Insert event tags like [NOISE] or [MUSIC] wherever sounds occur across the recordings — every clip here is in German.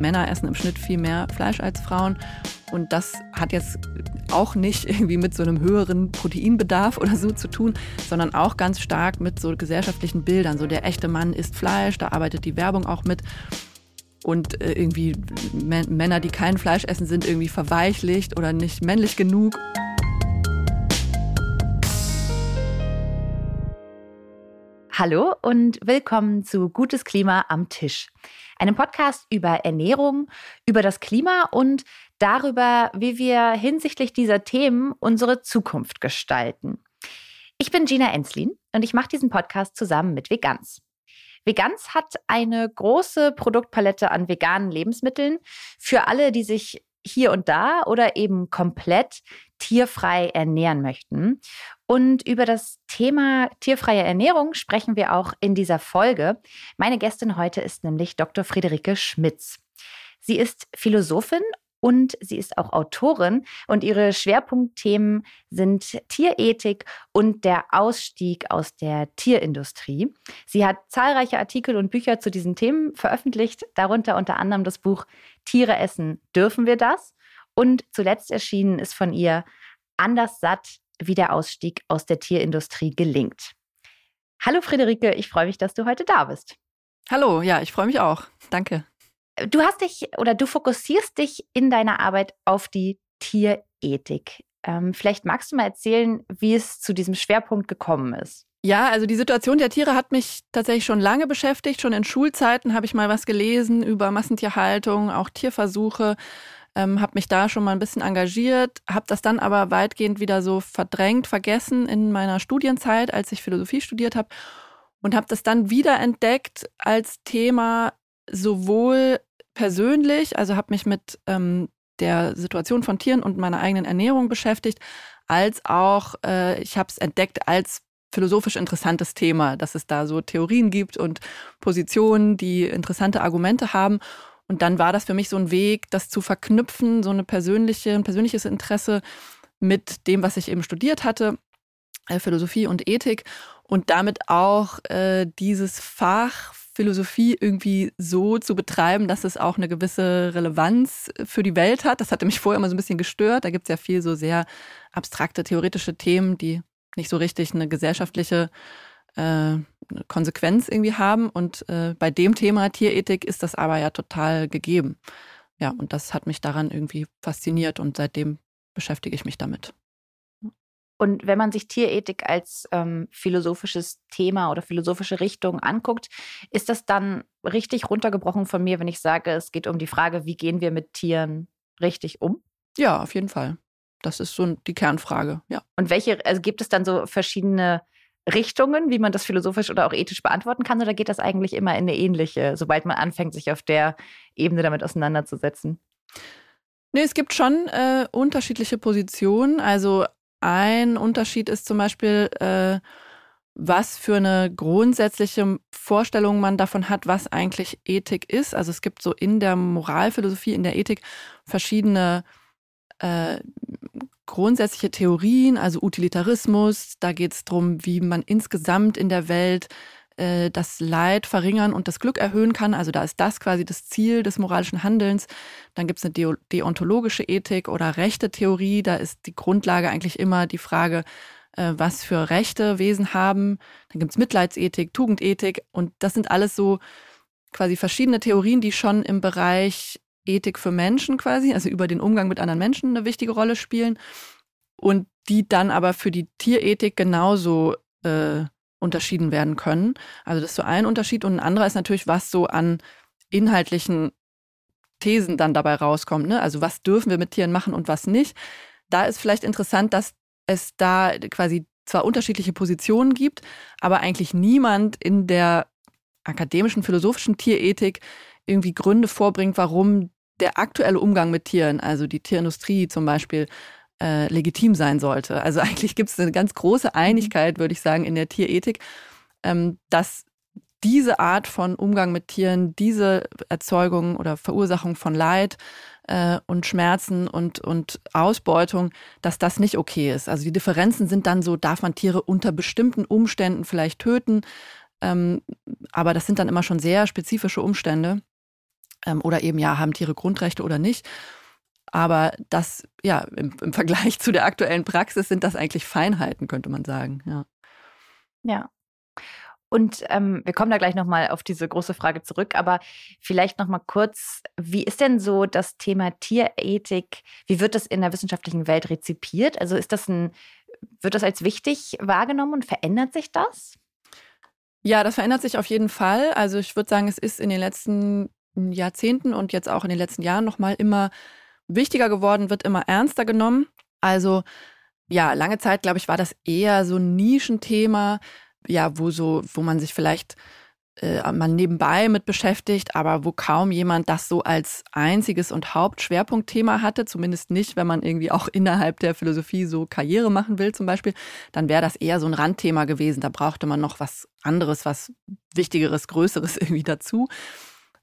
Männer essen im Schnitt viel mehr Fleisch als Frauen. Und das hat jetzt auch nicht irgendwie mit so einem höheren Proteinbedarf oder so zu tun, sondern auch ganz stark mit so gesellschaftlichen Bildern. So der echte Mann isst Fleisch, da arbeitet die Werbung auch mit. Und äh, irgendwie Männer, die kein Fleisch essen, sind irgendwie verweichlicht oder nicht männlich genug. Hallo und willkommen zu Gutes Klima am Tisch. Einem Podcast über Ernährung, über das Klima und darüber, wie wir hinsichtlich dieser Themen unsere Zukunft gestalten. Ich bin Gina Enslin und ich mache diesen Podcast zusammen mit Veganz. Veganz hat eine große Produktpalette an veganen Lebensmitteln für alle, die sich hier und da oder eben komplett tierfrei ernähren möchten. Und über das Thema tierfreie Ernährung sprechen wir auch in dieser Folge. Meine Gästin heute ist nämlich Dr. Friederike Schmitz. Sie ist Philosophin und sie ist auch Autorin und ihre Schwerpunktthemen sind Tierethik und der Ausstieg aus der Tierindustrie. Sie hat zahlreiche Artikel und Bücher zu diesen Themen veröffentlicht, darunter unter anderem das Buch Tiere essen, dürfen wir das? Und zuletzt erschienen ist von ihr Anders satt, wie der Ausstieg aus der Tierindustrie gelingt. Hallo Friederike, ich freue mich, dass du heute da bist. Hallo, ja, ich freue mich auch. Danke. Du hast dich oder du fokussierst dich in deiner Arbeit auf die Tierethik. Ähm, vielleicht magst du mal erzählen, wie es zu diesem Schwerpunkt gekommen ist. Ja, also die Situation der Tiere hat mich tatsächlich schon lange beschäftigt. Schon in Schulzeiten habe ich mal was gelesen über Massentierhaltung, auch Tierversuche ähm, habe mich da schon mal ein bisschen engagiert, habe das dann aber weitgehend wieder so verdrängt, vergessen in meiner Studienzeit, als ich Philosophie studiert habe und habe das dann wieder entdeckt als Thema sowohl persönlich, also habe mich mit ähm, der Situation von Tieren und meiner eigenen Ernährung beschäftigt, als auch äh, ich habe es entdeckt als philosophisch interessantes Thema, dass es da so Theorien gibt und Positionen, die interessante Argumente haben. Und dann war das für mich so ein Weg, das zu verknüpfen, so eine persönliche, ein persönliches Interesse mit dem, was ich eben studiert hatte, äh, Philosophie und Ethik und damit auch äh, dieses Fach Philosophie irgendwie so zu betreiben, dass es auch eine gewisse Relevanz für die Welt hat. Das hatte mich vorher immer so ein bisschen gestört. Da gibt es ja viel so sehr abstrakte, theoretische Themen, die nicht so richtig eine gesellschaftliche äh, Konsequenz irgendwie haben. Und äh, bei dem Thema Tierethik ist das aber ja total gegeben. Ja, und das hat mich daran irgendwie fasziniert und seitdem beschäftige ich mich damit. Und wenn man sich Tierethik als ähm, philosophisches Thema oder philosophische Richtung anguckt, ist das dann richtig runtergebrochen von mir, wenn ich sage, es geht um die Frage, wie gehen wir mit Tieren richtig um? Ja, auf jeden Fall. Das ist so die Kernfrage, ja. Und welche, also gibt es dann so verschiedene Richtungen, wie man das philosophisch oder auch ethisch beantworten kann, oder geht das eigentlich immer in eine ähnliche, sobald man anfängt, sich auf der Ebene damit auseinanderzusetzen? Nee, es gibt schon äh, unterschiedliche Positionen. Also ein Unterschied ist zum Beispiel, äh, was für eine grundsätzliche Vorstellung man davon hat, was eigentlich Ethik ist. Also es gibt so in der Moralphilosophie, in der Ethik verschiedene äh, grundsätzliche Theorien, also Utilitarismus. Da geht es darum, wie man insgesamt in der Welt äh, das Leid verringern und das Glück erhöhen kann. Also da ist das quasi das Ziel des moralischen Handelns. Dann gibt es eine deontologische Ethik oder Rechte-Theorie. Da ist die Grundlage eigentlich immer die Frage, äh, was für Rechte Wesen haben. Dann gibt es Mitleidsethik, Tugendethik und das sind alles so quasi verschiedene Theorien, die schon im Bereich Ethik für Menschen quasi, also über den Umgang mit anderen Menschen eine wichtige Rolle spielen und die dann aber für die Tierethik genauso äh, unterschieden werden können. Also das ist so ein Unterschied und ein anderer ist natürlich, was so an inhaltlichen Thesen dann dabei rauskommt. Ne? Also was dürfen wir mit Tieren machen und was nicht. Da ist vielleicht interessant, dass es da quasi zwar unterschiedliche Positionen gibt, aber eigentlich niemand in der akademischen, philosophischen Tierethik irgendwie Gründe vorbringt, warum der aktuelle Umgang mit Tieren, also die Tierindustrie zum Beispiel, äh, legitim sein sollte. Also [LAUGHS] eigentlich gibt es eine ganz große Einigkeit, würde ich sagen, in der Tierethik, ähm, dass diese Art von Umgang mit Tieren, diese Erzeugung oder Verursachung von Leid äh, und Schmerzen und, und Ausbeutung, dass das nicht okay ist. Also die Differenzen sind dann so, darf man Tiere unter bestimmten Umständen vielleicht töten, ähm, aber das sind dann immer schon sehr spezifische Umstände. Ähm, oder eben, ja, haben Tiere Grundrechte oder nicht. Aber das, ja, im, im, Vergleich [LAUGHS] zu der aktuellen Praxis sind das eigentlich Feinheiten, könnte man sagen. Ja. Ja. Und ähm, wir kommen da gleich nochmal auf diese große Frage zurück, aber vielleicht nochmal kurz, wie ist denn so das Thema Tierethik, wie wird das in der wissenschaftlichen Welt rezipiert? Also ist das ein, wird das als wichtig wahrgenommen und verändert sich das? Ja, das verändert sich auf jeden Fall. Also ich würde sagen, es ist in den letzten Jahrzehnten und jetzt auch in den letzten Jahren nochmal immer wichtiger geworden, wird immer ernster genommen. Also ja, lange Zeit, glaube ich, war das eher so ein Nischenthema, ja, wo so, wo man sich vielleicht äh, mal nebenbei mit beschäftigt, aber wo kaum jemand das so als einziges und Hauptschwerpunktthema hatte, zumindest nicht, wenn man irgendwie auch innerhalb der Philosophie so Karriere machen will zum Beispiel, dann wäre das eher so ein Randthema gewesen. Da brauchte man noch was anderes, was Wichtigeres, Größeres [LAUGHS] irgendwie dazu.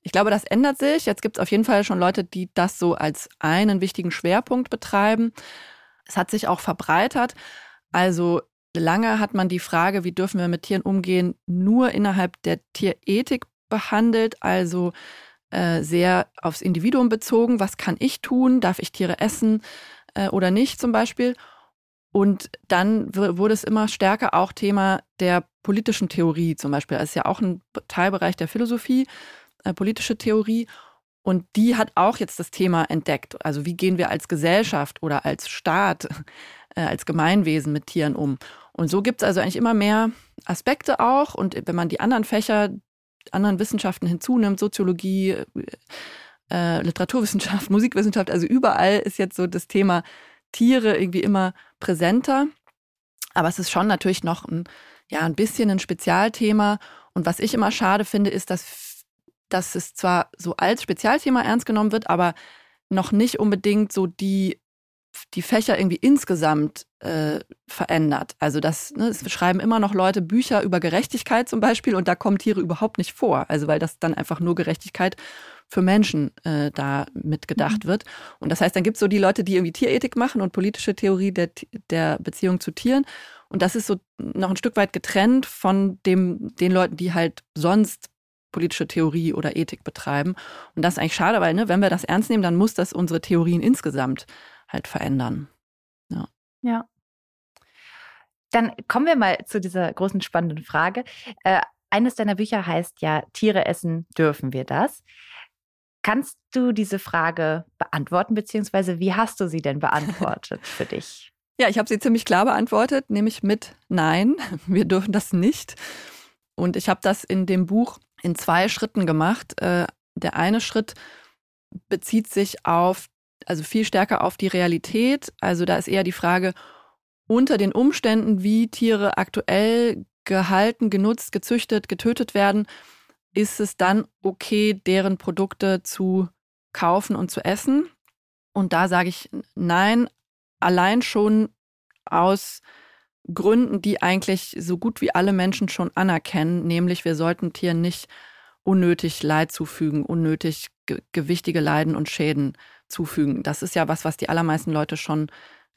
Ich glaube, das ändert sich. Jetzt gibt es auf jeden Fall schon Leute, die das so als einen wichtigen Schwerpunkt betreiben. Es hat sich auch verbreitert. Also lange hat man die Frage, wie dürfen wir mit Tieren umgehen, nur innerhalb der Tierethik behandelt, also äh, sehr aufs Individuum bezogen. Was kann ich tun? Darf ich Tiere essen äh, oder nicht zum Beispiel? Und dann wurde es immer stärker auch Thema der politischen Theorie zum Beispiel. Das ist ja auch ein Teilbereich der Philosophie, äh, politische Theorie. Und die hat auch jetzt das Thema entdeckt. Also wie gehen wir als Gesellschaft oder als Staat, [LAUGHS] äh, als Gemeinwesen mit Tieren um? Und so gibt es also eigentlich immer mehr Aspekte auch. Und wenn man die anderen Fächer, anderen Wissenschaften hinzunimmt, Soziologie, äh, Literaturwissenschaft, [LAUGHS] Musikwissenschaft, also überall ist jetzt so das Thema Tiere irgendwie immer präsenter. Aber es ist schon natürlich noch ein, ja, ein bisschen ein Spezialthema. Und was ich immer schade finde, ist, dass, dass es zwar so als Spezialthema ernst genommen wird, aber noch nicht unbedingt so die die Fächer irgendwie insgesamt äh, verändert. Also das, ne, es schreiben immer noch Leute Bücher über Gerechtigkeit zum Beispiel und da kommen Tiere überhaupt nicht vor. Also weil das dann einfach nur Gerechtigkeit für Menschen äh, da mitgedacht mhm. wird. Und das heißt, dann gibt es so die Leute, die irgendwie Tierethik machen und politische Theorie der, der Beziehung zu Tieren. Und das ist so noch ein Stück weit getrennt von dem, den Leuten, die halt sonst politische Theorie oder Ethik betreiben. Und das ist eigentlich schade, weil ne, wenn wir das ernst nehmen, dann muss das unsere Theorien insgesamt halt verändern. Ja. Ja. Dann kommen wir mal zu dieser großen spannenden Frage. Äh, eines deiner Bücher heißt ja, Tiere essen, dürfen wir das? Kannst du diese Frage beantworten, beziehungsweise wie hast du sie denn beantwortet [LAUGHS] für dich? Ja, ich habe sie ziemlich klar beantwortet, nämlich mit Nein, [LAUGHS] wir dürfen das nicht. Und ich habe das in dem Buch in zwei Schritten gemacht. Äh, der eine Schritt bezieht sich auf also viel stärker auf die Realität. Also da ist eher die Frage, unter den Umständen, wie Tiere aktuell gehalten, genutzt, gezüchtet, getötet werden, ist es dann okay, deren Produkte zu kaufen und zu essen? Und da sage ich nein, allein schon aus Gründen, die eigentlich so gut wie alle Menschen schon anerkennen, nämlich wir sollten Tieren nicht unnötig Leid zufügen, unnötig gewichtige Leiden und Schäden zufügen. Das ist ja was, was die allermeisten Leute schon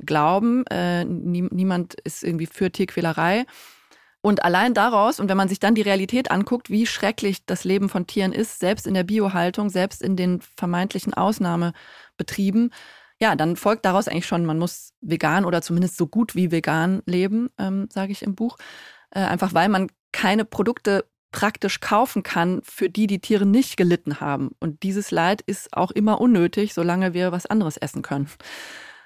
glauben. Äh, nie, niemand ist irgendwie für Tierquälerei. Und allein daraus, und wenn man sich dann die Realität anguckt, wie schrecklich das Leben von Tieren ist, selbst in der Biohaltung, selbst in den vermeintlichen Ausnahmebetrieben, ja, dann folgt daraus eigentlich schon, man muss vegan oder zumindest so gut wie vegan leben, ähm, sage ich im Buch. Äh, einfach weil man keine Produkte praktisch kaufen kann, für die die Tiere nicht gelitten haben. Und dieses Leid ist auch immer unnötig, solange wir was anderes essen können.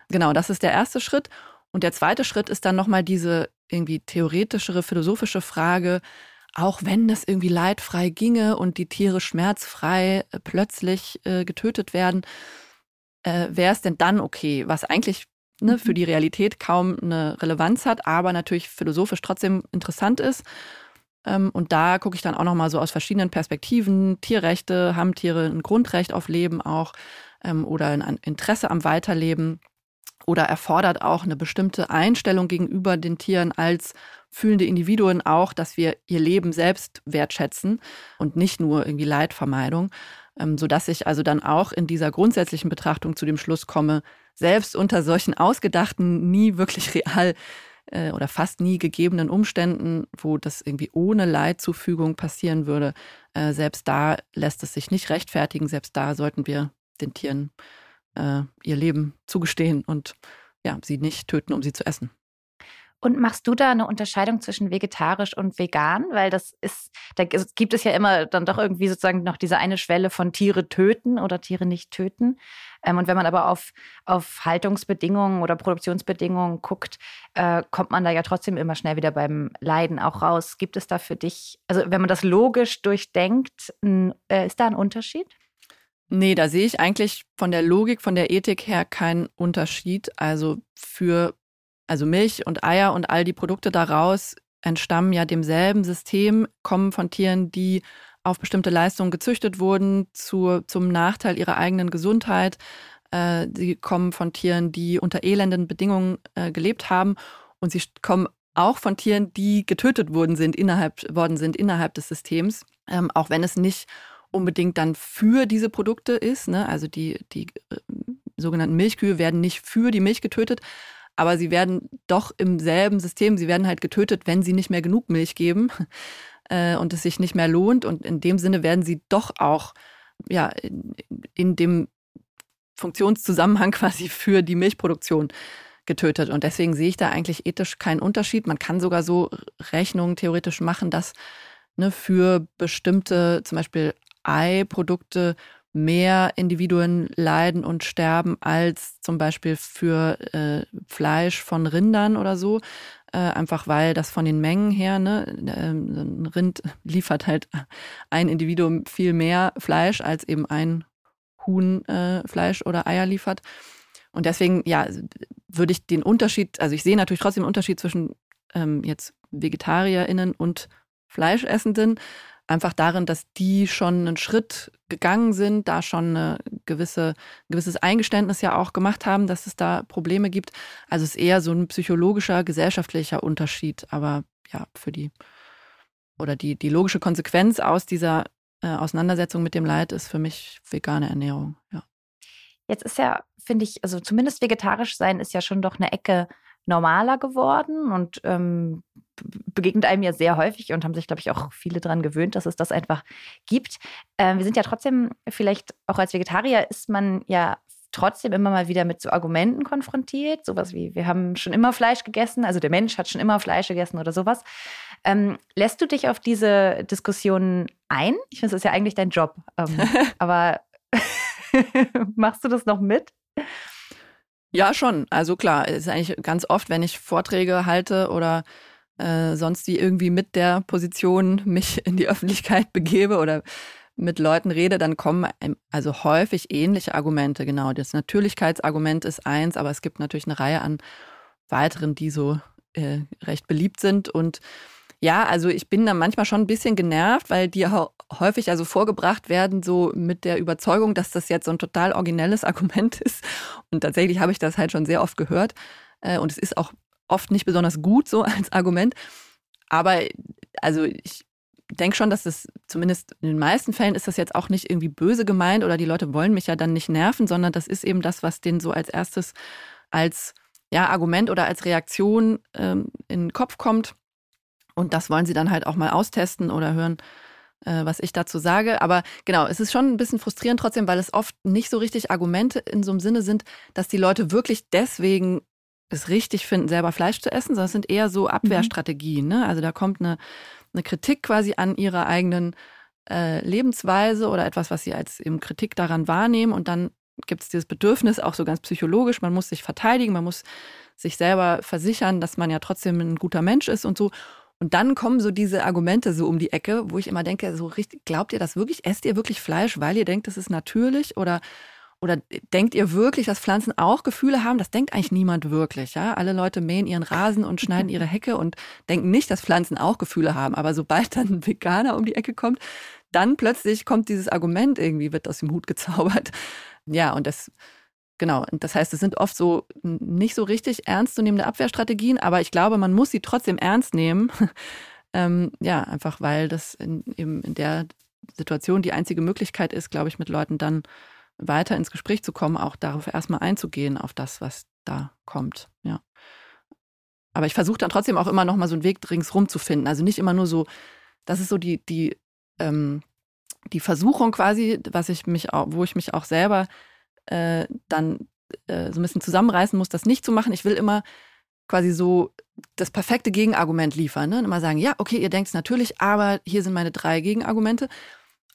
Genau, das ist der erste Schritt. Und der zweite Schritt ist dann nochmal diese irgendwie theoretischere, philosophische Frage, auch wenn das irgendwie leidfrei ginge und die Tiere schmerzfrei äh, plötzlich äh, getötet werden, äh, wäre es denn dann okay? Was eigentlich ne, für mhm. die Realität kaum eine Relevanz hat, aber natürlich philosophisch trotzdem interessant ist. Ähm, und da gucke ich dann auch nochmal so aus verschiedenen Perspektiven. Tierrechte, haben Tiere ein Grundrecht auf Leben auch ähm, oder ein Interesse am Weiterleben oder erfordert auch eine bestimmte Einstellung gegenüber den Tieren als fühlende Individuen auch, dass wir ihr Leben selbst wertschätzen und nicht nur irgendwie Leidvermeidung, ähm, sodass ich also dann auch in dieser grundsätzlichen Betrachtung zu dem Schluss komme, selbst unter solchen ausgedachten, nie wirklich real äh, oder fast nie gegebenen Umständen, wo das irgendwie ohne Leidzufügung passieren würde, äh, selbst da lässt es sich nicht rechtfertigen. Selbst da sollten wir den Tieren äh, ihr Leben zugestehen und ja, sie nicht töten, um sie zu essen. Und machst du da eine Unterscheidung zwischen vegetarisch und vegan? Weil das ist, da gibt es ja immer dann doch irgendwie sozusagen noch diese eine Schwelle von Tiere töten oder Tiere nicht töten. Ähm, und wenn man aber auf, auf Haltungsbedingungen oder Produktionsbedingungen guckt, äh, kommt man da ja trotzdem immer schnell wieder beim Leiden auch raus. Gibt es da für dich, also wenn man das logisch durchdenkt, äh, ist da ein Unterschied? Nee, da sehe ich eigentlich von der Logik, von der Ethik her keinen Unterschied. Also für also Milch und Eier und all die Produkte daraus entstammen ja demselben System, kommen von Tieren, die auf bestimmte Leistungen gezüchtet wurden, zu, zum Nachteil ihrer eigenen Gesundheit. Äh, sie kommen von Tieren, die unter elenden Bedingungen äh, gelebt haben. Und sie kommen auch von Tieren, die getötet worden sind innerhalb, worden sind innerhalb des Systems, ähm, auch wenn es nicht unbedingt dann für diese Produkte ist. Ne? Also die, die äh, sogenannten Milchkühe werden nicht für die Milch getötet, aber sie werden doch im selben System, sie werden halt getötet, wenn sie nicht mehr genug Milch geben [LAUGHS] äh, und es sich nicht mehr lohnt. Und in dem Sinne werden sie doch auch ja, in, in dem Funktionszusammenhang [LAUGHS] quasi für die Milchproduktion getötet. Und deswegen sehe ich da eigentlich ethisch keinen Unterschied. Man kann sogar so Rechnungen theoretisch machen, dass ne, für bestimmte, zum Beispiel Eiprodukte, mehr Individuen leiden und sterben als zum Beispiel für äh, Fleisch von Rindern oder so. Äh, einfach weil das von den Mengen her, ne, ähm, ein Rind [LAUGHS] liefert halt ein Individuum viel mehr Fleisch als eben ein Huhn äh, Fleisch oder Eier liefert. Und deswegen, ja, würde ich den Unterschied, also ich sehe natürlich trotzdem den Unterschied zwischen ähm, jetzt VegetarierInnen und Fleischessenden, einfach darin, dass die schon einen Schritt gegangen sind, da schon ein gewisse, gewisses Eingeständnis ja auch gemacht haben, dass es da Probleme gibt. Also es ist eher so ein psychologischer, gesellschaftlicher Unterschied. Aber ja, für die oder die, die logische Konsequenz aus dieser äh, Auseinandersetzung mit dem Leid ist für mich vegane Ernährung, ja. Jetzt ist ja, finde ich, also zumindest vegetarisch sein ist ja schon doch eine Ecke normaler geworden und ähm, begegnet einem ja sehr häufig und haben sich, glaube ich, auch viele daran gewöhnt, dass es das einfach gibt. Ähm, wir sind ja trotzdem, vielleicht auch als Vegetarier ist man ja trotzdem immer mal wieder mit so Argumenten konfrontiert. Sowas wie, wir haben schon immer Fleisch gegessen, also der Mensch hat schon immer Fleisch gegessen oder sowas. Ähm, lässt du dich auf diese Diskussionen ein? Ich finde, das ist ja eigentlich dein Job. Ähm, [LAUGHS] aber [LAUGHS] machst du das noch mit? Ja, schon. Also klar, ist eigentlich ganz oft, wenn ich Vorträge halte oder äh, sonst wie irgendwie mit der Position mich in die Öffentlichkeit [LAUGHS] begebe oder mit Leuten rede, dann kommen also häufig ähnliche Argumente. Genau, das Natürlichkeitsargument ist eins, aber es gibt natürlich eine Reihe an weiteren, die so äh, recht beliebt sind und ja, also ich bin da manchmal schon ein bisschen genervt, weil die häufig also vorgebracht werden, so mit der Überzeugung, dass das jetzt so ein total originelles [LAUGHS] Argument ist. Und tatsächlich habe ich das halt schon sehr oft gehört. Äh, und es ist auch oft nicht besonders gut so [LAUGHS] als Argument. Aber also ich denke schon, dass das zumindest in den meisten Fällen ist das jetzt auch nicht irgendwie böse gemeint oder die Leute wollen mich ja dann nicht nerven, sondern das ist eben das, was denen so als erstes als ja, Argument oder als Reaktion ähm, in den Kopf kommt. Und das wollen sie dann halt auch mal austesten oder hören, äh, was ich dazu sage. Aber genau, es ist schon ein bisschen frustrierend trotzdem, weil es oft nicht so richtig Argumente in so einem Sinne sind, dass die Leute wirklich deswegen es richtig finden, selber Fleisch zu essen, sondern es sind eher so mhm. Abwehrstrategien. Ne? Also da kommt eine, eine Kritik quasi an ihrer eigenen äh, Lebensweise oder etwas, was sie als eben Kritik daran wahrnehmen. Und dann gibt es dieses Bedürfnis, auch so ganz psychologisch, man muss sich verteidigen, man muss sich selber versichern, dass man ja trotzdem ein guter Mensch ist und so. Und dann kommen so diese Argumente so um die Ecke, wo ich immer denke, so richtig, glaubt ihr das wirklich? Esst ihr wirklich Fleisch, weil ihr denkt, das ist natürlich? Oder, oder denkt ihr wirklich, dass Pflanzen auch Gefühle haben? Das denkt eigentlich niemand wirklich. Ja? Alle Leute mähen ihren Rasen und schneiden ihre Hecke und denken nicht, dass Pflanzen auch Gefühle haben. Aber sobald dann ein Veganer um die Ecke kommt, dann plötzlich kommt dieses Argument irgendwie, wird aus dem Hut gezaubert. Ja, und das Genau, das heißt, es sind oft so nicht so richtig ernstzunehmende Abwehrstrategien, aber ich glaube, man muss sie trotzdem ernst nehmen. [LAUGHS] ähm, ja, einfach weil das in, eben in der Situation die einzige Möglichkeit ist, glaube ich, mit Leuten dann weiter ins Gespräch zu kommen, auch darauf erstmal einzugehen, auf das, was da kommt. Ja. aber ich versuche dann trotzdem auch immer noch mal so einen Weg ringsrum zu finden. Also nicht immer nur so, das ist so die, die, ähm, die Versuchung quasi, was ich mich auch, wo ich mich auch selber äh, dann äh, so ein bisschen zusammenreißen muss, das nicht zu machen. Ich will immer quasi so das perfekte Gegenargument liefern. Ne? Und immer sagen, ja, okay, ihr denkt es natürlich, aber hier sind meine drei Gegenargumente.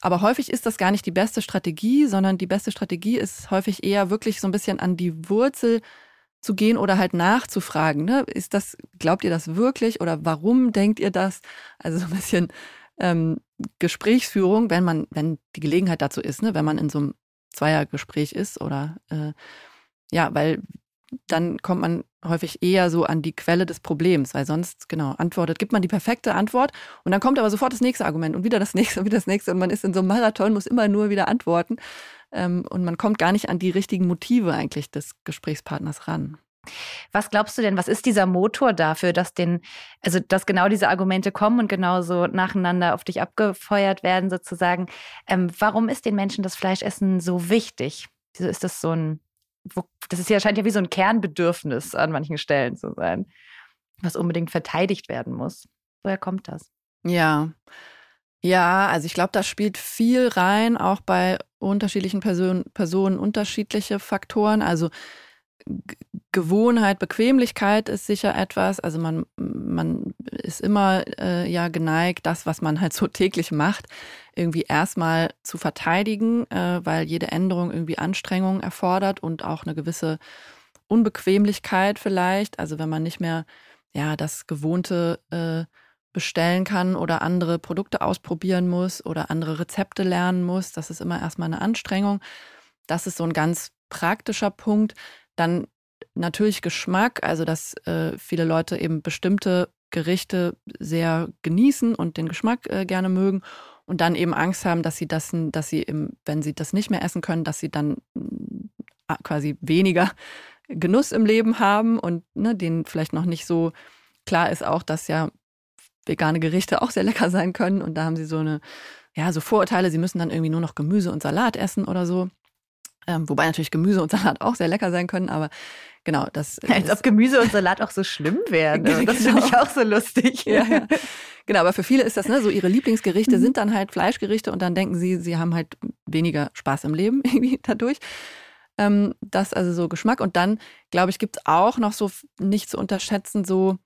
Aber häufig ist das gar nicht die beste Strategie, sondern die beste Strategie ist häufig eher wirklich so ein bisschen an die Wurzel zu gehen oder halt nachzufragen. Ne? Ist das, glaubt ihr das wirklich oder warum denkt ihr das? Also so ein bisschen ähm, Gesprächsführung, wenn man, wenn die Gelegenheit dazu ist, ne? wenn man in so einem Zweiergespräch ist oder äh, ja, weil dann kommt man häufig eher so an die Quelle des Problems, weil sonst, genau, antwortet, gibt man die perfekte Antwort und dann kommt aber sofort das nächste Argument und wieder das [LAUGHS] nächste und wieder das nächste und man ist in so einem Marathon, muss immer nur wieder antworten ähm, und man kommt gar nicht an die richtigen Motive eigentlich des Gesprächspartners ran. Was glaubst du denn, was ist dieser Motor dafür, dass den, also dass genau diese Argumente kommen und genauso nacheinander auf dich abgefeuert werden, sozusagen? Ähm, warum ist den Menschen das Fleischessen so wichtig? Wieso ist das so ein das ist ja, scheint ja wie so ein Kernbedürfnis an manchen Stellen zu sein, was unbedingt verteidigt werden muss. Woher kommt das? Ja. Ja, also ich glaube, da spielt viel rein, auch bei unterschiedlichen Person, Personen unterschiedliche Faktoren. Also Gewohnheit, Bequemlichkeit ist sicher etwas. Also man, man ist immer äh, ja geneigt, das, was man halt so [LAUGHS] täglich macht, irgendwie erstmal zu verteidigen, äh, weil jede Änderung irgendwie Anstrengung erfordert und auch eine gewisse Unbequemlichkeit vielleicht. Also wenn man nicht mehr ja das Gewohnte äh, bestellen kann oder andere Produkte ausprobieren muss oder andere Rezepte lernen muss, das ist immer erstmal eine Anstrengung. Das ist so ein ganz praktischer Punkt. Dann natürlich Geschmack, also dass äh, viele Leute eben bestimmte Gerichte sehr genießen und den Geschmack äh, gerne mögen und dann eben Angst haben, dass sie das, dass sie, im, wenn sie das nicht mehr essen können, dass sie dann äh, quasi weniger [LAUGHS] Genuss im Leben haben und ne, denen vielleicht noch nicht so klar ist auch, dass ja vegane Gerichte auch sehr lecker sein können und da haben sie so eine, ja, so Vorurteile, sie müssen dann irgendwie nur noch Gemüse und Salat essen oder so. Ähm, wobei natürlich Gemüse und Salat [LAUGHS] auch sehr lecker sein können, aber genau, das. Als ob Gemüse und Salat auch so schlimm wären. [LAUGHS] Ne? Das genau. finde ich auch so lustig. Ja, ja. Genau, aber für viele ist das, ne, so ihre Lieblingsgerichte mhm. sind dann halt Fleischgerichte und dann denken sie, sie haben halt weniger Spaß im Leben [LAUGHS] irgendwie dadurch. Ähm, das also so Geschmack. Und dann, glaube ich, gibt es auch noch so nicht zu unterschätzen, so,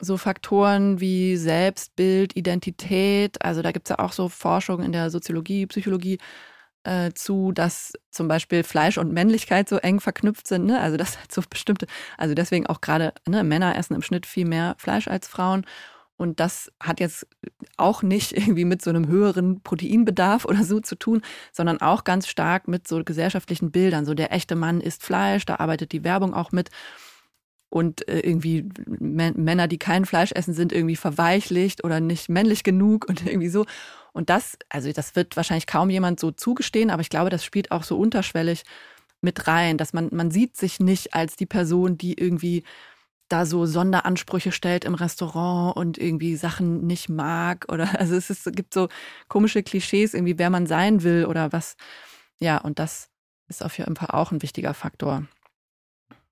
so Faktoren wie Selbstbild, Identität. Also da gibt es ja auch so Forschung in der Soziologie, Psychologie äh, zu, dass zum Beispiel Fleisch und Männlichkeit so eng verknüpft sind. Ne? Also das hat so bestimmte, also deswegen auch gerade ne, Männer essen im Schnitt viel mehr Fleisch als Frauen. Und das hat jetzt auch nicht irgendwie mit so einem höheren Proteinbedarf oder so zu tun, sondern auch ganz stark mit so gesellschaftlichen Bildern. So der echte Mann isst Fleisch, da arbeitet die Werbung auch mit. Und äh, irgendwie Männer, die kein Fleisch essen, sind irgendwie verweichlicht oder nicht männlich genug und [LAUGHS] irgendwie so. Und das, also das wird wahrscheinlich kaum jemand so zugestehen, aber ich glaube, das spielt auch so unterschwellig mit rein, dass man, man sieht sich nicht als die Person, die irgendwie da so Sonderansprüche stellt im Restaurant und irgendwie Sachen nicht mag oder [LAUGHS] also es, ist, es gibt so komische Klischees irgendwie, wer man sein will oder was. Ja, und das ist auf jeden Fall auch ein wichtiger Faktor.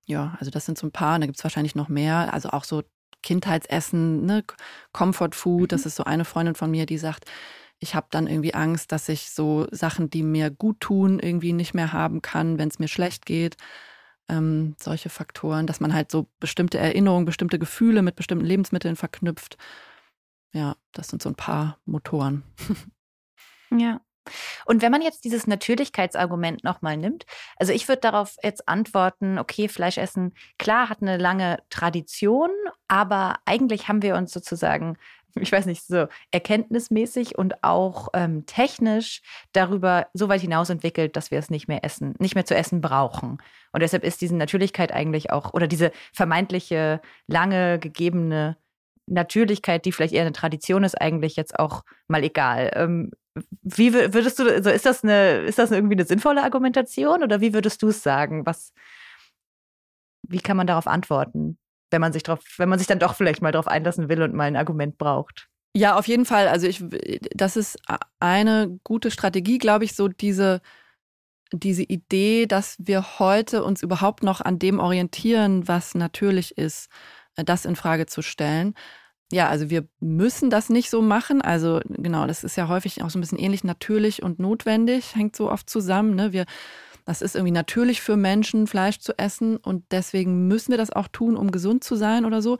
Ja, also das sind so ein paar, und da gibt es wahrscheinlich noch mehr, also auch so Kindheitsessen, ne, Comfort Food, das mhm. ist so eine Freundin von mir, die sagt, ich habe dann irgendwie Angst, dass ich so Sachen, die mir gut tun, irgendwie nicht mehr haben kann, wenn es mir schlecht geht. Ähm, solche Faktoren, dass man halt so bestimmte Erinnerungen, bestimmte Gefühle mit bestimmten Lebensmitteln verknüpft. Ja, das sind so ein paar Motoren. [LAUGHS] Ja. Und wenn man jetzt dieses Natürlichkeitsargument nochmal nimmt, also ich würde darauf jetzt antworten, okay, Fleischessen, klar, hat eine lange Tradition, aber eigentlich haben wir uns sozusagen ich weiß nicht, so erkenntnismäßig und auch ähm, technisch darüber so weit hinaus entwickelt, dass wir es nicht mehr essen, nicht mehr zu essen brauchen. Und deshalb ist diese Natürlichkeit eigentlich auch, oder diese vermeintliche lange gegebene Natürlichkeit, die vielleicht eher eine Tradition ist, eigentlich jetzt auch mal egal. Ähm, wie würdest du, also ist das eine, ist das irgendwie eine sinnvolle Argumentation oder wie würdest du es sagen? Was, wie kann man darauf antworten? wenn man sich drauf, wenn man sich dann doch vielleicht mal drauf einlassen will und mal ein Argument braucht. Ja, auf jeden Fall. Also ich, das ist eine gute Strategie, glaube ich, so diese, diese Idee, dass wir heute uns überhaupt noch an dem orientieren, was natürlich ist. Das in Frage zu stellen. Ja, also wir müssen das nicht so machen. Also genau, das ist ja häufig auch so ein bisschen ähnlich natürlich und notwendig, hängt so oft zusammen. Ne? Wir, das ist irgendwie natürlich für Menschen, Fleisch zu essen und deswegen müssen wir das auch tun, um gesund zu sein oder so.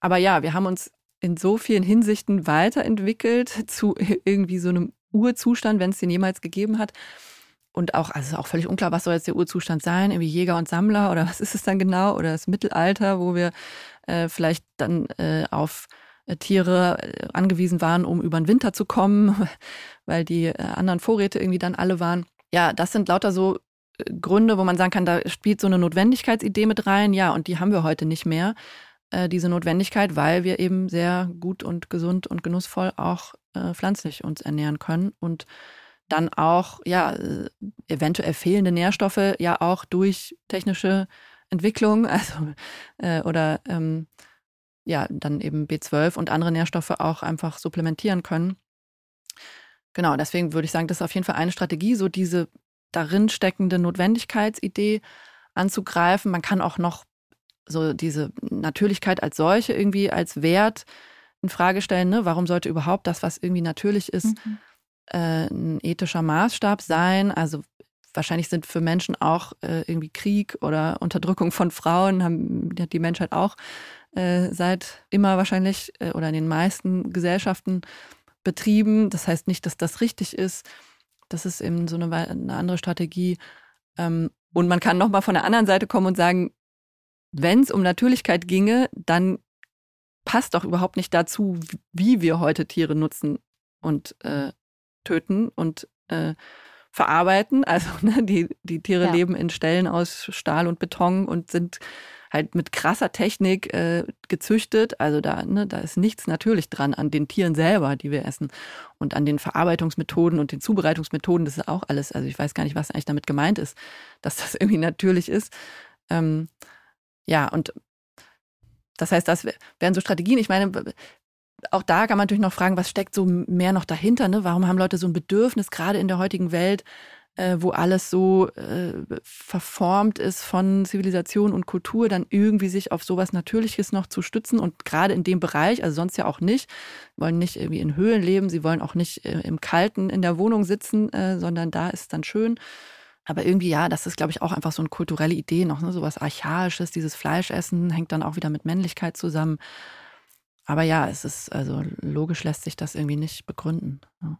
Aber ja, wir haben uns in so vielen Hinsichten weiterentwickelt [LAUGHS] zu irgendwie so einem Urzustand, wenn es den jemals gegeben hat. Und auch, also auch völlig unklar, was soll jetzt der Urzustand sein? Irgendwie Jäger und Sammler oder [LAUGHS] was ist es dann genau? Oder das Mittelalter, wo wir äh, vielleicht dann äh, auf äh, Tiere äh, angewiesen waren, um über den Winter zu kommen, [LAUGHS] weil die äh, anderen Vorräte irgendwie dann alle waren. Ja, das sind lauter so Gründe, wo man sagen kann, da spielt so eine Notwendigkeitsidee mit rein. Ja, und die haben wir heute nicht mehr, diese Notwendigkeit, weil wir eben sehr gut und gesund und genussvoll auch pflanzlich uns ernähren können und dann auch, ja, eventuell fehlende Nährstoffe ja auch durch technische Entwicklung, [LAUGHS] also oder ähm, ja, dann eben B12 und andere Nährstoffe auch einfach supplementieren können. Genau, deswegen würde ich sagen, das ist auf jeden Fall eine Strategie, so diese darin steckende Notwendigkeitsidee anzugreifen. Man kann auch noch so diese Natürlichkeit als solche irgendwie als Wert in Frage stellen. Ne? Warum sollte überhaupt das, was irgendwie natürlich ist, mhm. Äh, ein ethischer Maßstab sein? Also wahrscheinlich sind für Menschen auch äh, irgendwie Krieg oder Unterdrückung von Frauen, haben, hat die Menschheit auch äh, seit immer wahrscheinlich äh, oder in den meisten Gesellschaften betrieben. Das heißt nicht, dass das richtig ist. Das ist eben so eine, eine andere Strategie. Ähm, und man kann nochmal von der anderen Seite kommen und sagen, wenn es um Natürlichkeit ginge, dann passt doch überhaupt nicht dazu, wie wir heute Tiere nutzen und äh, töten und äh, verarbeiten. [LAUGHS] Also ne, die, die Tiere ja. leben in Ställen aus Stahl und Beton und sind halt mit krasser Technik äh, gezüchtet. Also da, ne, da ist nichts natürlich dran an den Tieren selber, die wir essen. Und an den Verarbeitungsmethoden und den Zubereitungsmethoden, das ist auch alles. Also ich weiß gar nicht, was eigentlich damit gemeint ist, dass das [LAUGHS] irgendwie natürlich ist. Ähm, ja, und das heißt, das wären so Strategien. Ich meine, auch da kann man natürlich noch fragen, was steckt so mehr noch dahinter? Ne? Warum haben Leute so ein Bedürfnis, gerade in der heutigen Welt, äh, wo alles so äh, verformt ist von Zivilisation und Kultur, dann irgendwie sich auf sowas Natürliches noch zu stützen und gerade in dem Bereich, also sonst ja auch nicht, wollen nicht irgendwie in Höhlen leben, sie wollen auch nicht äh, im Kalten in der Wohnung sitzen, äh, sondern da ist es dann schön. Aber irgendwie, ja, das ist, glaube ich, auch einfach so eine kulturelle Idee noch, ne? so Archaisches, dieses Fleischessen hängt dann auch wieder mit Männlichkeit zusammen. Aber ja, es ist, also logisch lässt sich das irgendwie nicht begründen. Ja.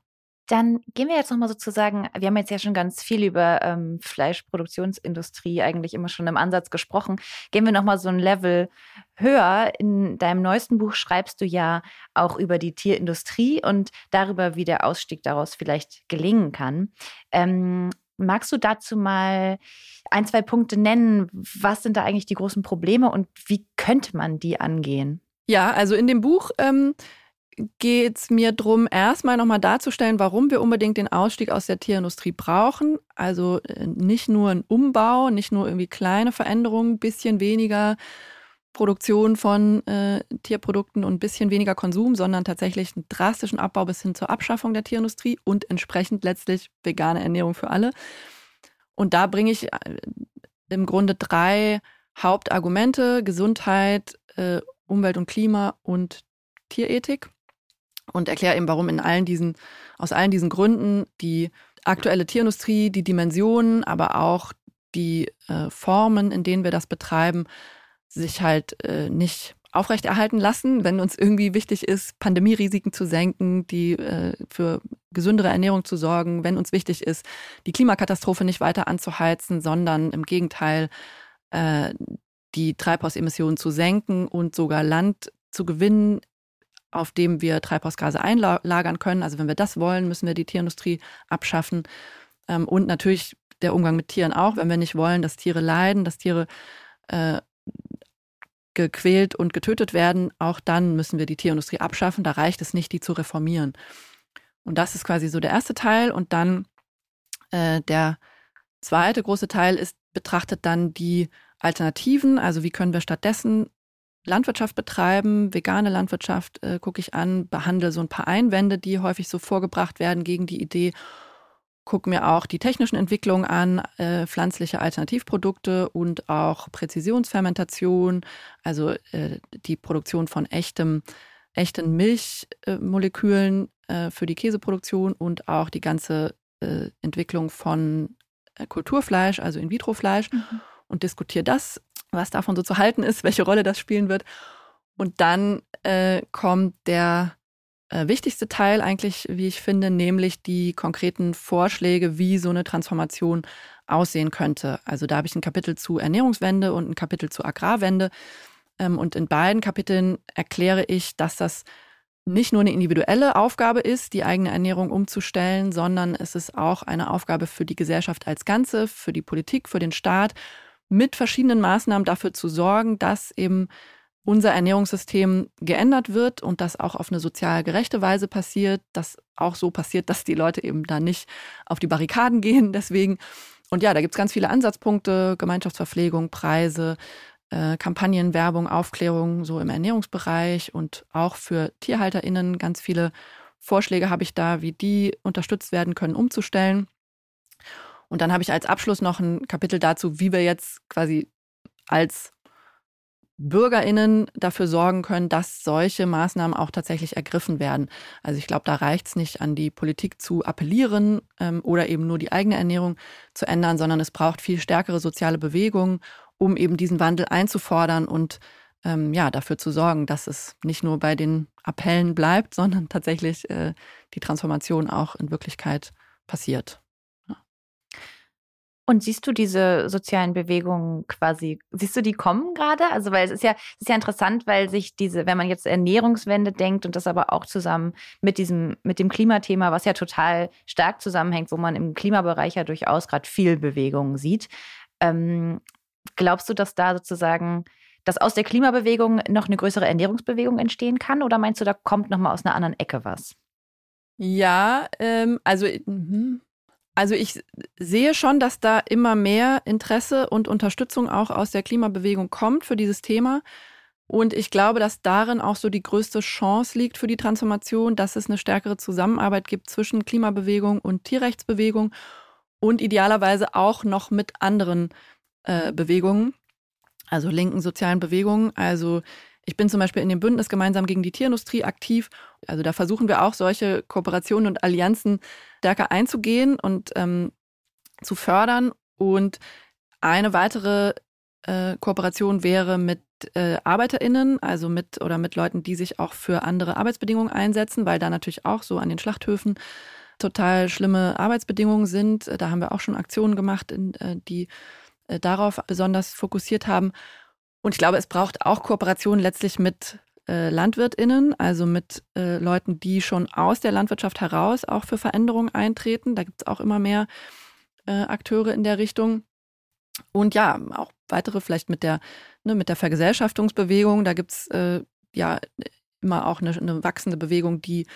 Dann gehen wir jetzt nochmal sozusagen, wir haben jetzt ja schon ganz viel über ähm, Fleischproduktionsindustrie eigentlich immer schon im Ansatz gesprochen. Gehen wir nochmal so ein Level höher. In deinem neuesten Buch schreibst du ja auch über die Tierindustrie und darüber, wie der Ausstieg daraus vielleicht gelingen kann. Ähm, magst du dazu mal ein, zwei Punkte nennen? Was sind da eigentlich die großen Probleme und wie könnte man die angehen? Ja, also in dem Buch ähm, geht es mir darum, erstmal nochmal darzustellen, warum wir unbedingt den Ausstieg aus der Tierindustrie brauchen. Also äh, nicht nur ein Umbau, nicht nur irgendwie kleine Veränderungen, bisschen weniger Produktion von äh, Tierprodukten und ein bisschen weniger Konsum, sondern tatsächlich einen drastischen Abbau bis hin zur Abschaffung der Tierindustrie und entsprechend letztlich vegane Ernährung für alle. Und da bringe ich äh, im Grunde drei Hauptargumente: Gesundheit, äh, Umwelt und Klima und Tierethik und erkläre eben, warum in allen diesen, aus allen diesen Gründen die aktuelle Tierindustrie, die Dimensionen, aber auch die äh, Formen, in denen wir das betreiben, sich halt äh, nicht aufrechterhalten lassen, wenn uns irgendwie wichtig ist, Pandemierisiken zu senken, die äh, für gesündere Ernährung zu sorgen, wenn uns wichtig ist, die Klimakatastrophe nicht weiter anzuheizen, sondern im Gegenteil äh, die Treibhausemissionen zu senken und sogar Land zu gewinnen, auf dem wir Treibhausgase einlagern können. Also wenn wir das wollen, müssen wir die Tierindustrie abschaffen. Ähm, und natürlich der Umgang mit Tieren auch, wenn wir nicht wollen, dass Tiere leiden, dass Tiere äh, gequält und getötet werden, auch dann müssen wir die Tierindustrie abschaffen. Da reicht es nicht, die zu reformieren. Und das ist quasi so der erste Teil. Und dann äh, der zweite große Teil ist, betrachtet dann die Alternativen, also wie können wir stattdessen Landwirtschaft betreiben, vegane Landwirtschaft äh, gucke ich an, behandle so ein paar Einwände, die häufig so vorgebracht werden gegen die Idee. gucke mir auch die technischen Entwicklungen an, äh, pflanzliche Alternativprodukte und auch Präzisionsfermentation, also äh, die Produktion von echtem, echten Milchmolekülen äh, für die Käseproduktion und auch die ganze äh, Entwicklung von äh, Kulturfleisch, also In-vitro-Fleisch mhm. Und diskutiere das, was davon so zu halten ist, [LAUGHS] welche Rolle das spielen wird. Und dann äh, kommt der äh, wichtigste Teil eigentlich, wie ich finde, nämlich die konkreten Vorschläge, wie so eine Transformation aussehen könnte. Also da habe ich ein Kapitel zu Ernährungswende und ein Kapitel zu Agrarwende. Ähm, und in beiden Kapiteln erkläre ich, dass das nicht nur eine individuelle Aufgabe ist, die eigene Ernährung umzustellen, sondern es ist auch eine Aufgabe für die Gesellschaft als Ganze, für die Politik, für den Staat, mit verschiedenen Maßnahmen dafür zu sorgen, dass eben unser Ernährungssystem geändert wird und das auch auf eine sozial gerechte Weise passiert, dass auch so passiert, dass die Leute eben da nicht auf die Barrikaden gehen. [LAUGHS] Deswegen, und ja, da gibt es ganz viele Ansatzpunkte, Gemeinschaftsverpflegung, Preise, äh, Kampagnen, Werbung, Aufklärung, so im Ernährungsbereich und auch für TierhalterInnen ganz viele Vorschläge habe ich da, wie die unterstützt werden können, umzustellen. Und dann habe ich als Abschluss noch ein Kapitel dazu, wie wir jetzt quasi als BürgerInnen dafür sorgen können, dass solche Maßnahmen auch tatsächlich ergriffen werden. Also ich glaube, da reicht es nicht an die Politik zu appellieren ähm, oder eben nur die eigene Ernährung zu ändern, sondern es braucht viel stärkere soziale Bewegungen, um eben diesen Wandel einzufordern und ähm, ja, dafür zu sorgen, dass es nicht nur bei den Appellen bleibt, sondern tatsächlich äh, die Transformation auch in Wirklichkeit passiert. Und siehst du diese sozialen Bewegungen quasi, siehst du die kommen gerade? Also, weil es ist ja, es ist ja interessant, weil sich diese, wenn man jetzt Ernährungswende denkt und das aber auch zusammen mit diesem, mit dem Klimathema, was ja total stark zusammenhängt, wo man im Klimabereich ja durchaus gerade viel Bewegung sieht. Ähm, glaubst du, dass da sozusagen, dass aus der Klimabewegung noch eine größere Ernährungsbewegung entstehen kann? Oder meinst du, da kommt nochmal aus einer anderen Ecke was? Ja, ähm, also mh. Also ich sehe schon, dass da immer mehr Interesse und Unterstützung auch aus der Klimabewegung kommt für dieses Thema. Und ich glaube, dass darin auch so die größte Chance liegt für die Transformation, dass es eine stärkere Zusammenarbeit gibt zwischen Klimabewegung und Tierrechtsbewegung und idealerweise auch noch mit anderen äh, Bewegungen, also linken sozialen Bewegungen. Also ich bin zum Beispiel in dem Bündnis gemeinsam gegen die Tierindustrie aktiv. Also da versuchen wir auch solche Kooperationen und Allianzen stärker einzugehen und ähm, zu fördern. Und eine weitere äh, Kooperation wäre mit äh, ArbeiterInnen, also mit oder mit Leuten, die sich auch für andere Arbeitsbedingungen einsetzen, weil da natürlich auch so an den Schlachthöfen total schlimme Arbeitsbedingungen sind. Da haben wir auch schon Aktionen gemacht, in, äh, die äh, darauf besonders fokussiert haben. Und ich glaube, es braucht auch Kooperation letztlich mit äh, LandwirtInnen, also mit äh, Leuten, die schon aus der Landwirtschaft heraus auch für Veränderungen eintreten. Da gibt es auch immer mehr äh, Akteure in der Richtung. Und ja, auch weitere vielleicht mit der, ne, mit der Vergesellschaftungsbewegung. Da gibt es äh, ja immer auch eine, eine wachsende Bewegung, die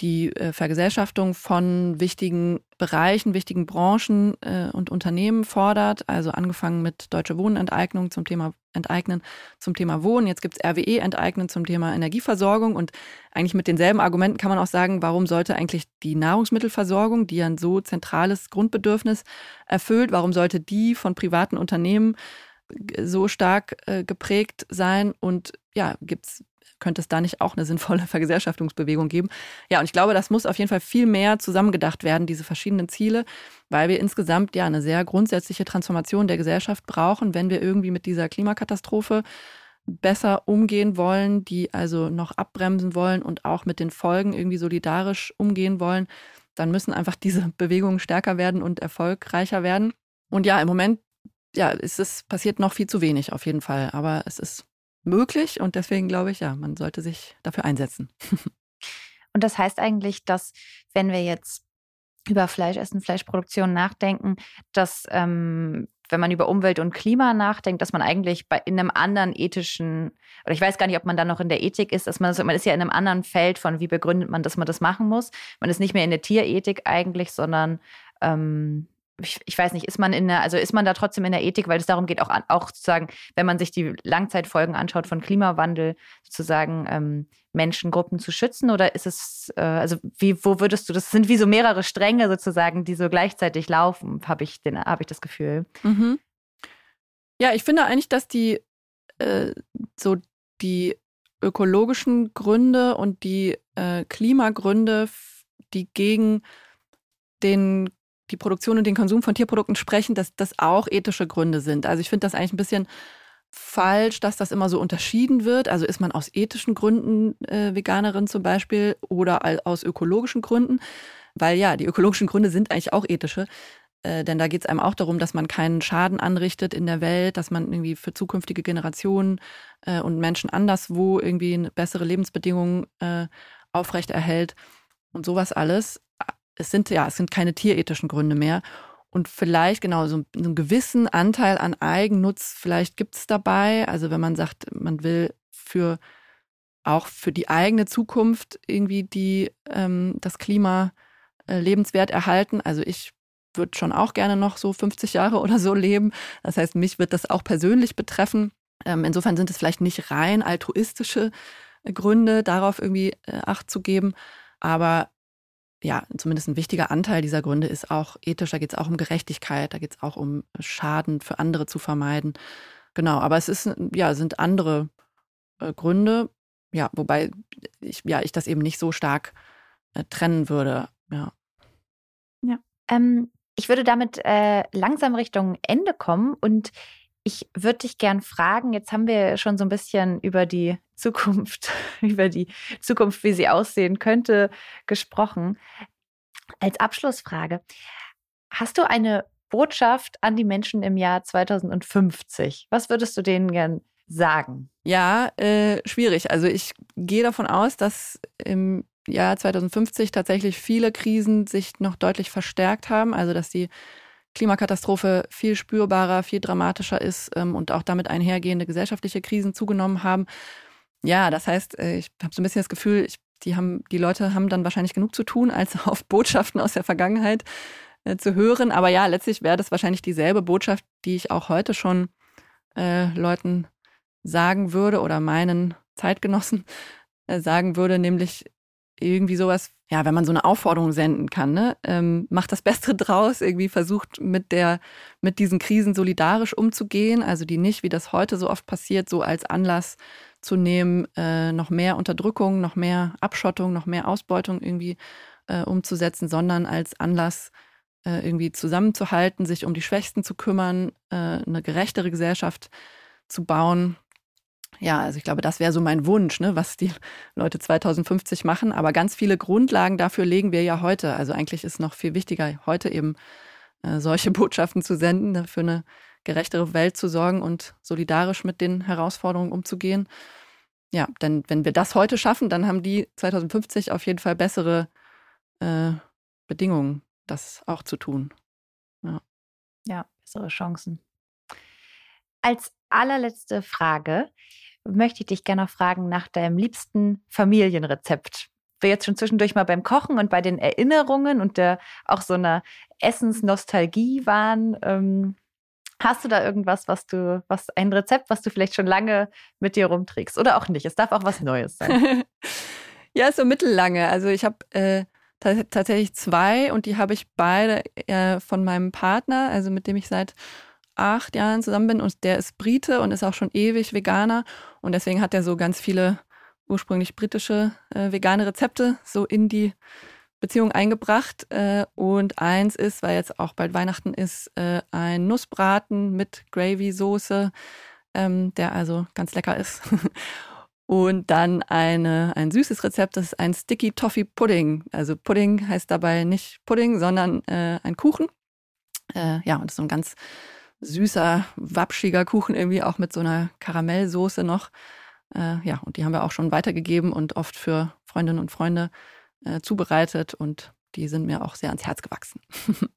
die äh, Vergesellschaftung von wichtigen Bereichen, wichtigen Branchen äh, und Unternehmen fordert. Also angefangen mit Deutsche Wohnenteignung zum Thema Enteignen, zum Thema Wohnen. Jetzt gibt es RWE Enteignen zum Thema Energieversorgung. Und eigentlich mit denselben Argumenten kann man auch sagen, warum sollte eigentlich die Nahrungsmittelversorgung, die ein so zentrales Grundbedürfnis erfüllt, warum sollte die von privaten Unternehmen so stark äh, geprägt sein? Und ja, gibt es könnte es da nicht auch eine sinnvolle Vergesellschaftungsbewegung geben? Ja, und ich glaube, das muss auf jeden Fall viel mehr zusammengedacht werden, diese verschiedenen Ziele, weil wir insgesamt ja eine sehr grundsätzliche Transformation der Gesellschaft brauchen, wenn wir irgendwie mit dieser Klimakatastrophe besser umgehen wollen, die also noch abbremsen wollen und auch mit den Folgen irgendwie solidarisch umgehen wollen, dann müssen einfach diese Bewegungen stärker werden und erfolgreicher werden. Und ja, im Moment ja, ist es passiert noch viel zu wenig auf jeden Fall, aber es ist möglich und deswegen glaube ich, ja, man sollte sich dafür einsetzen. [LAUGHS] Und das heißt eigentlich, dass wenn wir jetzt über Fleischessen, Fleischproduktion nachdenken, dass ähm, wenn man über Umwelt und Klima nachdenkt, dass man eigentlich bei in einem anderen ethischen, oder ich weiß gar nicht, ob man da noch in der Ethik ist, dass man, man ist ja in einem anderen Feld von, wie begründet man, dass man das machen muss. Man ist nicht mehr in der Tierethik eigentlich, sondern ähm, ich, ich, weiß nicht, ist man in der, also ist man da trotzdem in der Ethik, weil es darum geht, auch, auch sozusagen, wenn man sich die Langzeitfolgen anschaut von Klimawandel, sozusagen ähm, Menschengruppen zu schützen? Oder ist es, äh, also wie, wo würdest du, das sind wie so mehrere Stränge sozusagen, die so gleichzeitig laufen, habe ich, hab ich das Gefühl. Mhm. Ja, ich finde eigentlich, dass die äh, so die ökologischen Gründe und die äh, Klimagründe, die gegen den die Produktion und den Konsum von Tierprodukten sprechen, dass das auch ethische Gründe sind. Also ich finde das eigentlich ein bisschen falsch, dass das immer so unterschieden wird. Also ist man aus ethischen Gründen äh, Veganerin zum Beispiel oder aus ökologischen Gründen? Weil ja, die ökologischen Gründe sind eigentlich auch ethische. Äh, denn da geht es einem auch darum, dass man keinen Schaden anrichtet in der Welt, dass man irgendwie für zukünftige Generationen äh, und Menschen anderswo irgendwie bessere Lebensbedingungen äh, aufrechterhält und sowas alles es sind ja, es sind keine tierethischen Gründe mehr. Und vielleicht genau so, einen gewissen Anteil an Eigennutz, vielleicht gibt es dabei. Also wenn man sagt, man will für auch für die eigene Zukunft irgendwie die ähm, das Klima äh, lebenswert erhalten. Also ich würde schon auch gerne noch so 50 Jahre oder so leben. Das heißt, mich wird das auch persönlich betreffen. Ähm, insofern sind es vielleicht nicht rein altruistische Gründe, darauf irgendwie äh, Acht zu geben. Aber ja, zumindest ein wichtiger Anteil dieser Gründe ist auch ethisch. Da geht es auch um Gerechtigkeit, da geht es auch um Schaden für andere zu vermeiden. Genau, aber es ist, ja, sind andere äh, Gründe, ja, wobei ich, ja, ich das eben nicht so stark äh, trennen würde. Ja. Ja. Ähm, ich würde damit äh, langsam Richtung Ende kommen und ich würde dich gern fragen, jetzt haben wir schon so ein bisschen über die Zukunft, [LAUGHS] über die Zukunft, wie sie aussehen könnte, gesprochen. Als Abschlussfrage, hast du eine Botschaft an die Menschen im Jahr 2050? Was würdest du denen gern sagen? Ja, äh, schwierig. Also ich gehe davon aus, dass im Jahr 2050 tatsächlich viele Krisen sich noch deutlich verstärkt haben. Also dass die Klimakatastrophe viel spürbarer, viel dramatischer ist ähm, und auch damit einhergehende gesellschaftliche Krisen zugenommen haben. Ja, das heißt, äh, ich habe so ein bisschen das Gefühl, ich, die, haben, die Leute haben dann wahrscheinlich genug zu tun, als [LAUGHS] auf Botschaften aus der Vergangenheit äh, zu hören. Aber ja, letztlich wäre das wahrscheinlich dieselbe Botschaft, die ich auch heute schon äh, Leuten sagen würde oder meinen Zeitgenossen äh, sagen würde, nämlich irgendwie sowas, ja, wenn man so eine Aufforderung senden kann, ne, ähm, macht das Beste [LAUGHS] draus, irgendwie versucht mit der, mit diesen Krisen solidarisch umzugehen, also die nicht, wie das heute so oft passiert, so als Anlass zu nehmen, äh, noch mehr Unterdrückung, noch mehr Abschottung, noch mehr Ausbeutung irgendwie äh, umzusetzen, sondern als Anlass äh, irgendwie zusammenzuhalten, sich um die Schwächsten zu kümmern, äh, eine gerechtere Gesellschaft zu bauen ja, also ich glaube, das wäre so mein Wunsch, ne, was die Leute 2050 machen. Aber ganz viele Grundlagen dafür legen wir ja heute. Also eigentlich ist noch viel wichtiger, heute eben äh, solche [LAUGHS] Botschaften zu senden, ne, für eine gerechtere Welt zu sorgen und solidarisch mit den Herausforderungen umzugehen. Ja, denn wenn wir das heute schaffen, dann haben die 2050 auf jeden Fall bessere äh, Bedingungen, das auch zu tun. Ja. ja, bessere Chancen. Als allerletzte Frage möchte ich dich gerne noch fragen nach deinem liebsten Familienrezept. Wir jetzt schon zwischendurch mal beim Kochen und bei den Erinnerungen und der auch so einer Essensnostalgie waren. Ähm, hast du da irgendwas, was du, was ein Rezept, was du vielleicht schon lange mit dir rumträgst oder auch nicht? Es darf auch was Neues sein. [LAUGHS] ja, so mittellange. Also ich habe äh, tatsächlich zwei und die habe ich beide äh, von meinem Partner, also mit dem ich seit acht Jahren zusammen bin und der ist Brite und ist auch schon ewig Veganer und deswegen hat er so ganz viele ursprünglich britische äh, vegane Rezepte so in die Beziehung eingebracht. Äh, und eins ist, weil jetzt auch bald Weihnachten ist, äh, ein Nussbraten mit Gravy-Soße, ähm, der also ganz lecker ist. [LAUGHS] und dann eine, ein süßes Rezept, das ist ein Sticky Toffee Pudding. Also Pudding heißt dabei nicht Pudding, sondern äh, ein Kuchen. Äh, ja, und das ist so ein ganz süßer, wapschiger Kuchen irgendwie auch mit so einer Karamellsoße noch. Äh, ja, und die haben wir auch schon weitergegeben und oft für Freundinnen und Freunde äh, zubereitet und die sind mir auch sehr ans Herz gewachsen. [LAUGHS]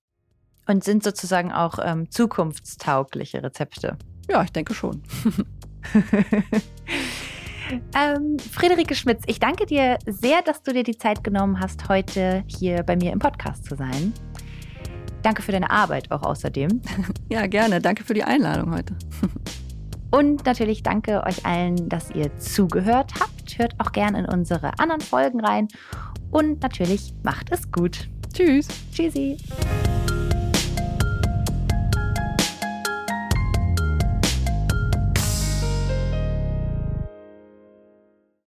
und sind sozusagen auch ähm, zukunftstaugliche Rezepte? Ja, ich denke schon. [LAUGHS] ähm, Friederike Schmitz, ich danke dir sehr, dass du dir die Zeit genommen hast, heute hier bei mir im Podcast zu sein. Danke für deine Arbeit auch außerdem. [LAUGHS] Ja, gerne. Danke für die Einladung heute. [LAUGHS] Und natürlich danke euch allen, dass ihr zugehört habt. Hört auch gerne in unsere anderen Folgen rein. Und natürlich macht es gut. Tschüss. Tschüssi.